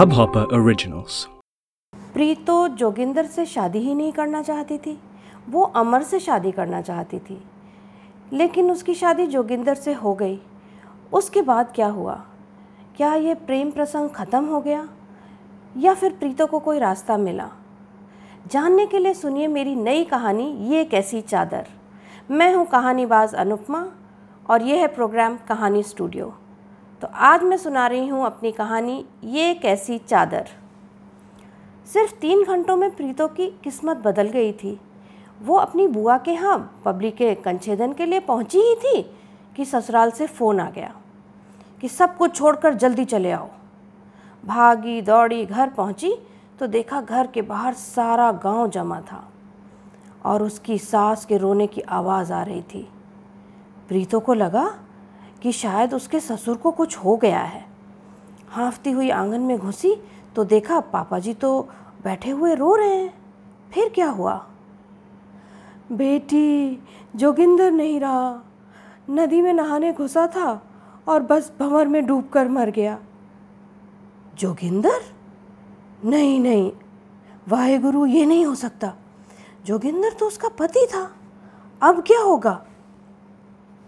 Hubhopper Originals. Preeto Joginder से शादी ही नहीं करना चाहती थी। वो अमर से शादी करना चाहती थी। लेकिन उसकी शादी जोगिंदर से हो गई। उसके बाद क्या हुआ? क्या ये प्रेम प्रसंग ख़त्म हो गया? या फिर प्रीतो को कोई रास्ता मिला? जानने के लिए सुनिए मेरी नई कहानी, ये कैसी चादर। मैं हूँ कहानीबाज अनुपमा, और ये है प्रोग्राम कहानी स्टूडियो। तो आज मैं सुना रही हूँ अपनी कहानी, ये कैसी चादर। सिर्फ़ तीन घंटों में प्रीतो की किस्मत बदल गई थी। वो अपनी बुआ के यहाँ पब्लिक के कंछेदन के लिए पहुँची ही थी कि ससुराल से फ़ोन आ गया, कि सब कुछ छोड़कर जल्दी चले आओ। भागी दौड़ी घर पहुँची तो देखा घर के बाहर सारा गाँव जमा था और उसकी सास के रोने की आवाज़ आ रही थी। प्रीतो को लगा कि शायद उसके ससुर को कुछ हो गया है। हाँफती हुई आँगन में घुसी तो देखा पापा जी तो बैठे हुए रो रहे हैं। फिर क्या हुआ? बेटी, जोगिंदर नहीं रहा। नदी में नहाने घुसा था और बस भंवर में डूब कर मर गया। जोगिंदर? नहीं नहीं वाहे गुरु ये नहीं हो सकता। जोगिंदर तो उसका पति था। अब क्या होगा?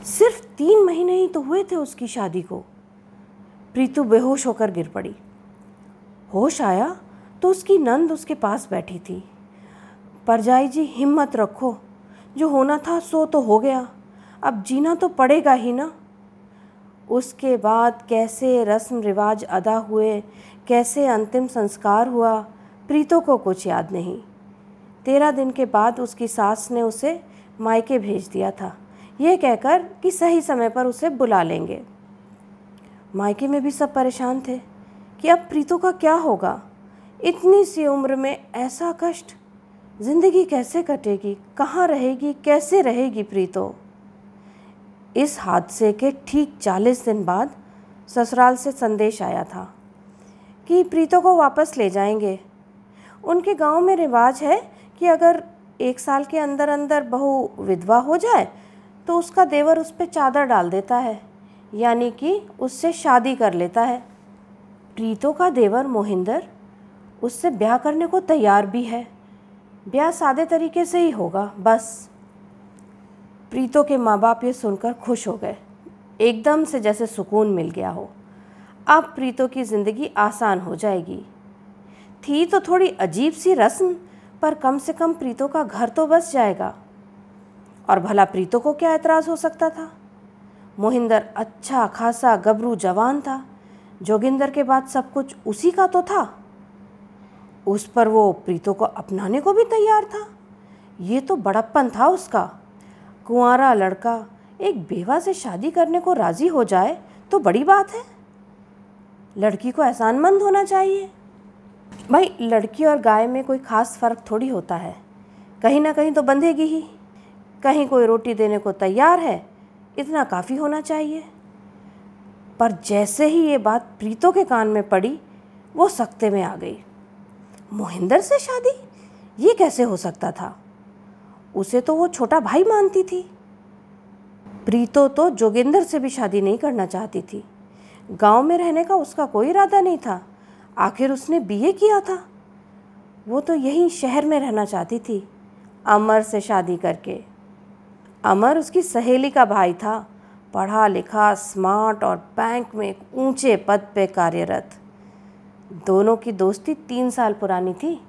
सिर्फ़ तीन महीने ही तो हुए थे उसकी शादी को। प्रीतु बेहोश होकर गिर पड़ी। होश आया तो उसकी नंद उसके पास बैठी थी। परजाई जी, हिम्मत रखो। जो होना था सो तो हो गया। अब जीना तो पड़ेगा ही ना। उसके बाद कैसे रस्म रिवाज अदा हुए, कैसे अंतिम संस्कार हुआ, प्रीतो को कुछ याद नहीं। तेरह दिन के बाद उसकी सास ने उसे मायके भेज दिया था। ये कहकर कि सही समय पर उसे बुला लेंगे। मायके में भी सब परेशान थे कि अब प्रीतो का क्या होगा? इतनी सी उम्र में ऐसा कष्ट। ज़िंदगी कैसे कटेगी? कहाँ रहेगी? कैसे रहेगी प्रीतो? इस हादसे के ठीक चालीस दिन बाद ससुराल से संदेश आया था कि प्रीतो को वापस ले जाएँगे। उनके गाँव में रिवाज है कि अगर एक साल के अंदर अंदर बहू विधवा हो जाए तो उसका देवर उस पर चादर डाल देता है, यानी कि उससे शादी कर लेता है। प्रीतो का देवर मोहिंदर उससे ब्याह करने को तैयार भी है। ब्याह सादे तरीके से ही होगा, बस। प्रीतो के माँ बाप ये सुनकर खुश हो गए। एकदम से जैसे सुकून मिल गया हो। अब प्रीतो की ज़िंदगी आसान हो जाएगी। थी तो थोड़ी अजीब सी रस्म, पर कम से कम प्रीतो का घर तो बस जाएगा। और भला प्रीतो को क्या ऐतराज़ हो सकता था? मोहिंदर अच्छा खासा, गबरू जवान था। जोगिंदर के बाद सब कुछ उसी का तो था। उस पर वो प्रीतो को अपनाने को भी तैयार था। ये तो बड़प्पन था उसका। कुंवारा लड़का एक बेवा से शादी करने को राज़ी हो जाए तो बड़ी बात है। लड़की को एहसानमंद होना चाहिए। भाई, लड़की और गाय में कोई ख़ास फ़र्क थोड़ी होता है। कहीं ना कहीं तो बंधेगी ही। कहीं कोई रोटी देने को तैयार है, इतना काफ़ी होना चाहिए। पर जैसे ही ये बात प्रीतो के कान में पड़ी, वो सख्ते में आ गई। मोहिंदर से शादी? ये कैसे हो सकता था? उसे तो वो छोटा भाई मानती थी। प्रीतो तो जोगिंदर से भी शादी नहीं करना चाहती थी। गाँव में रहने का उसका कोई इरादा नहीं था। आखिर उसने बीए किया था। वो तो यहीं शहर में रहना चाहती थी, अमर से शादी करके। अमर उसकी सहेली का भाई था। पढ़ा लिखा स्मार्ट और बैंक में एक ऊँचे पद पे कार्यरत। दोनों की दोस्ती तीन साल पुरानी थी।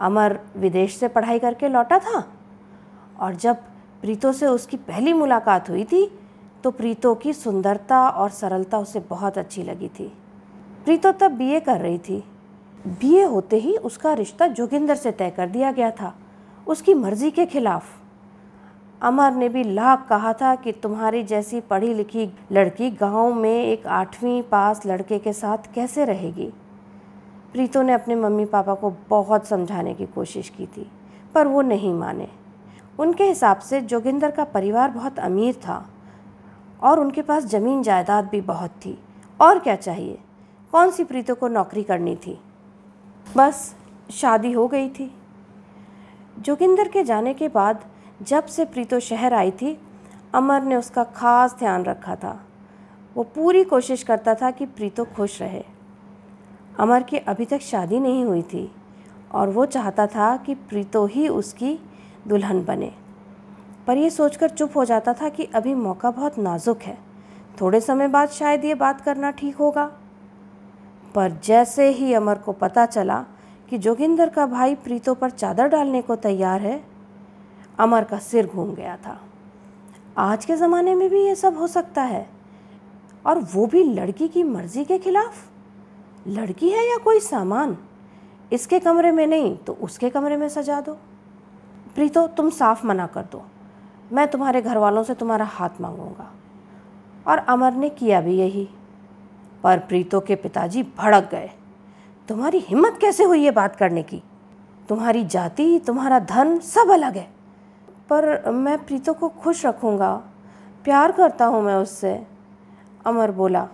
अमर विदेश से पढ़ाई करके लौटा था और जब प्रीतो से उसकी पहली मुलाकात हुई थी तो प्रीतो की सुंदरता और सरलता उसे बहुत अच्छी लगी थी। प्रीतो तब बीए कर रही थी। बीए होते ही उसका रिश्ता जोगिंदर से तय कर दिया गया था। उसकी मर्ज़ी के खिलाफ़ अमर ने भी लाख कहा था कि तुम्हारी जैसी पढ़ी लिखी लड़की गाँव में एक आठवीं पास लड़के के साथ कैसे रहेगी? प्रीतो ने अपने मम्मी पापा को बहुत समझाने की कोशिश की थी, पर वो नहीं माने। उनके हिसाब से जोगिंदर का परिवार बहुत अमीर था और उनके पास ज़मीन जायदाद भी बहुत थी। और क्या चाहिए? कौन सी प्रीतो को नौकरी करनी थी? बस, शादी हो गई थी। जोगिंदर के जाने के बाद जब से प्रीतो शहर आई थी, अमर ने उसका खास ध्यान रखा था। वो पूरी कोशिश करता था कि प्रीतो खुश रहे। अमर की अभी तक शादी नहीं हुई थी और वो चाहता था कि प्रीतो ही उसकी दुल्हन बने। पर यह सोचकर चुप हो जाता था कि अभी मौका बहुत नाजुक है। थोड़े समय बाद शायद ये बात करना ठीक होगा। पर जैसे ही अमर को पता चला कि जोगिंदर का भाई प्रीतो पर चादर डालने को तैयार है अमर का सिर घूम गया था। आज के ज़माने में भी ये सब हो सकता है। और वो भी लड़की की मर्ज़ी के खिलाफ? लड़की है या कोई सामान? इसके कमरे में नहीं तो उसके कमरे में सजा दो। प्रीतो, तुम साफ़ मना कर दो। मैं तुम्हारे घर वालों से तुम्हारा हाथ मांगूँगा। और अमर ने किया भी यही। पर प्रीतो के पिताजी भड़क गए। तुम्हारी हिम्मत कैसे हुई ये बात करने की? तुम्हारी जाति, तुम्हारा धन सब अलग है। पर मैं प्रीतो को खुश रखूँगा। प्यार करता हूँ मैं उससे। अमर बोला,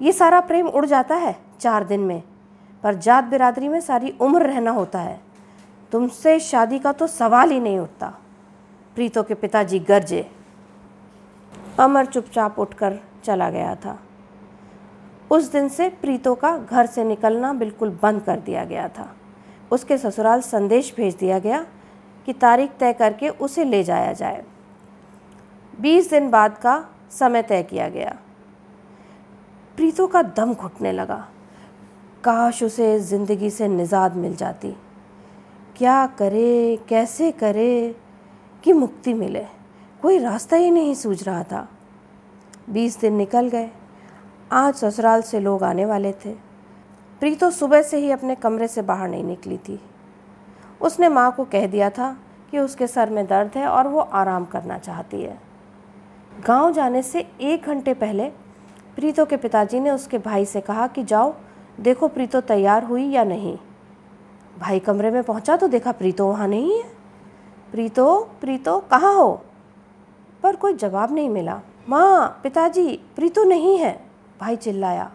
ये सारा प्रेम उड़ जाता है चार दिन में, पर जात बिरादरी में सारी उम्र रहना होता है। तुमसे शादी का तो सवाल ही नहीं उठता। प्रीतो के पिताजी गरजे। अमर चुपचाप उठकर चला गया था। उस दिन से प्रीतो का घर से निकलना बिल्कुल बंद कर दिया गया था। उसके ससुराल संदेश भेज दिया गया कि तारीख तय करके उसे ले जाया जाए। बीस दिन बाद का समय तय किया गया। प्रीतो का दम घुटने लगा। काश उसे ज़िंदगी से निजात मिल जाती। क्या करे, कैसे करे कि मुक्ति मिले? कोई रास्ता ही नहीं सूझ रहा था। बीस दिन निकल गए। आज ससुराल से लोग आने वाले थे। प्रीतो सुबह से ही अपने कमरे से बाहर नहीं निकली थी। उसने माँ को कह दिया था कि उसके सर में दर्द है और वो आराम करना चाहती है। गाँव जाने से एक घंटे पहले प्रीतो के पिताजी ने उसके भाई से कहा कि जाओ, देखो प्रीतो तैयार हुई या नहीं। भाई कमरे में पहुँचा तो देखा प्रीतो वहाँ नहीं है। प्रीतो प्रीतो, कहाँ हो? पर कोई जवाब नहीं मिला। माँ, पिताजी, प्रीतो नहीं है। भाई चिल्लाया।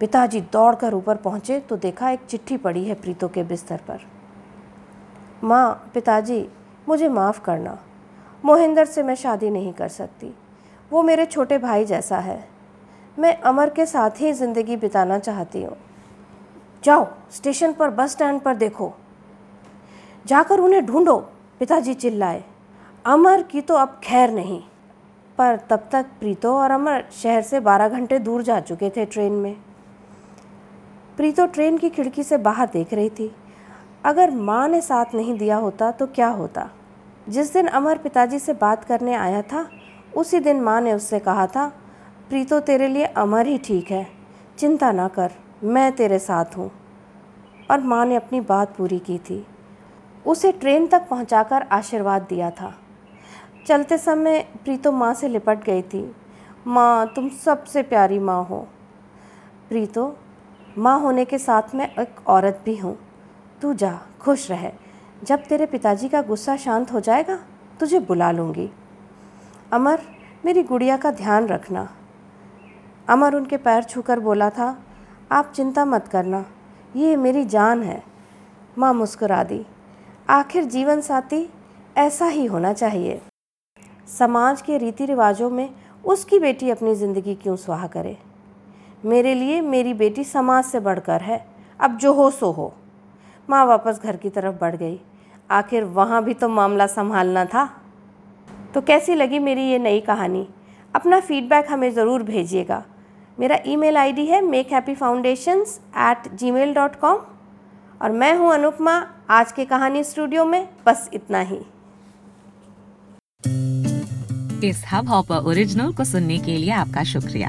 पिताजी दौड़कर ऊपर पहुँचे तो देखा एक चिट्ठी पड़ी है प्रीतो के बिस्तर पर। माँ, पिताजी, मुझे माफ़ करना। मोहिंदर से मैं शादी नहीं कर सकती। वो मेरे छोटे भाई जैसा है। मैं अमर के साथ ही ज़िंदगी बिताना चाहती हूँ। जाओ, स्टेशन पर, बस स्टैंड पर देखो। जाकर उन्हें ढूंढो, पिताजी चिल्लाए। अमर की तो अब खैर नहीं। पर तब तक प्रीतो और अमर शहर से बारह घंटे दूर जा चुके थे ट्रेन में। प्रीतो ट्रेन की खिड़की से बाहर देख रही थी। अगर माँ ने साथ नहीं दिया होता तो क्या होता? जिस दिन अमर पिताजी से बात करने आया था, उसी दिन माँ ने उससे कहा था, प्रीतो, तेरे लिए अमर ही ठीक है। चिंता ना कर, मैं तेरे साथ हूँ। और माँ ने अपनी बात पूरी की थी। उसे ट्रेन तक पहुँचाकर आशीर्वाद दिया था। चलते समय प्रीतो माँ से लिपट गई थी। माँ, तुम सबसे प्यारी माँ हो। प्रीतो, माँ होने के साथ मैं एक औरत भी हूँ। तू जा, खुश रह। जब तेरे पिताजी का गुस्सा शांत हो जाएगा, तुझे बुला लूँगी। अमर, मेरी गुड़िया का ध्यान रखना। अमर उनके पैर छूकर बोला था, आप चिंता मत करना, ये मेरी जान है। माँ मुस्कुरा दी, आखिर जीवन साथी ऐसा ही होना चाहिए। समाज के रीति रिवाजों में उसकी बेटी अपनी ज़िंदगी क्यों स्वाह करे? मेरे लिए मेरी बेटी समाज से बढ़कर है, अब जो हो, सो हो। माँ वापस घर की तरफ़ बढ़ गई। आखिर वहाँ भी तो मामला संभालना था। तो कैसी लगी मेरी ये नई कहानी? अपना फीडबैक हमें ज़रूर भेजिएगा। मेरा ईमेल आईडी है make happy foundations at gmail dot com और मैं हूँ अनुपमा। आज के कहानी स्टूडियो में बस इतना ही। इस हब हॉपर ओरिजिनल को सुनने के लिए आपका शुक्रिया।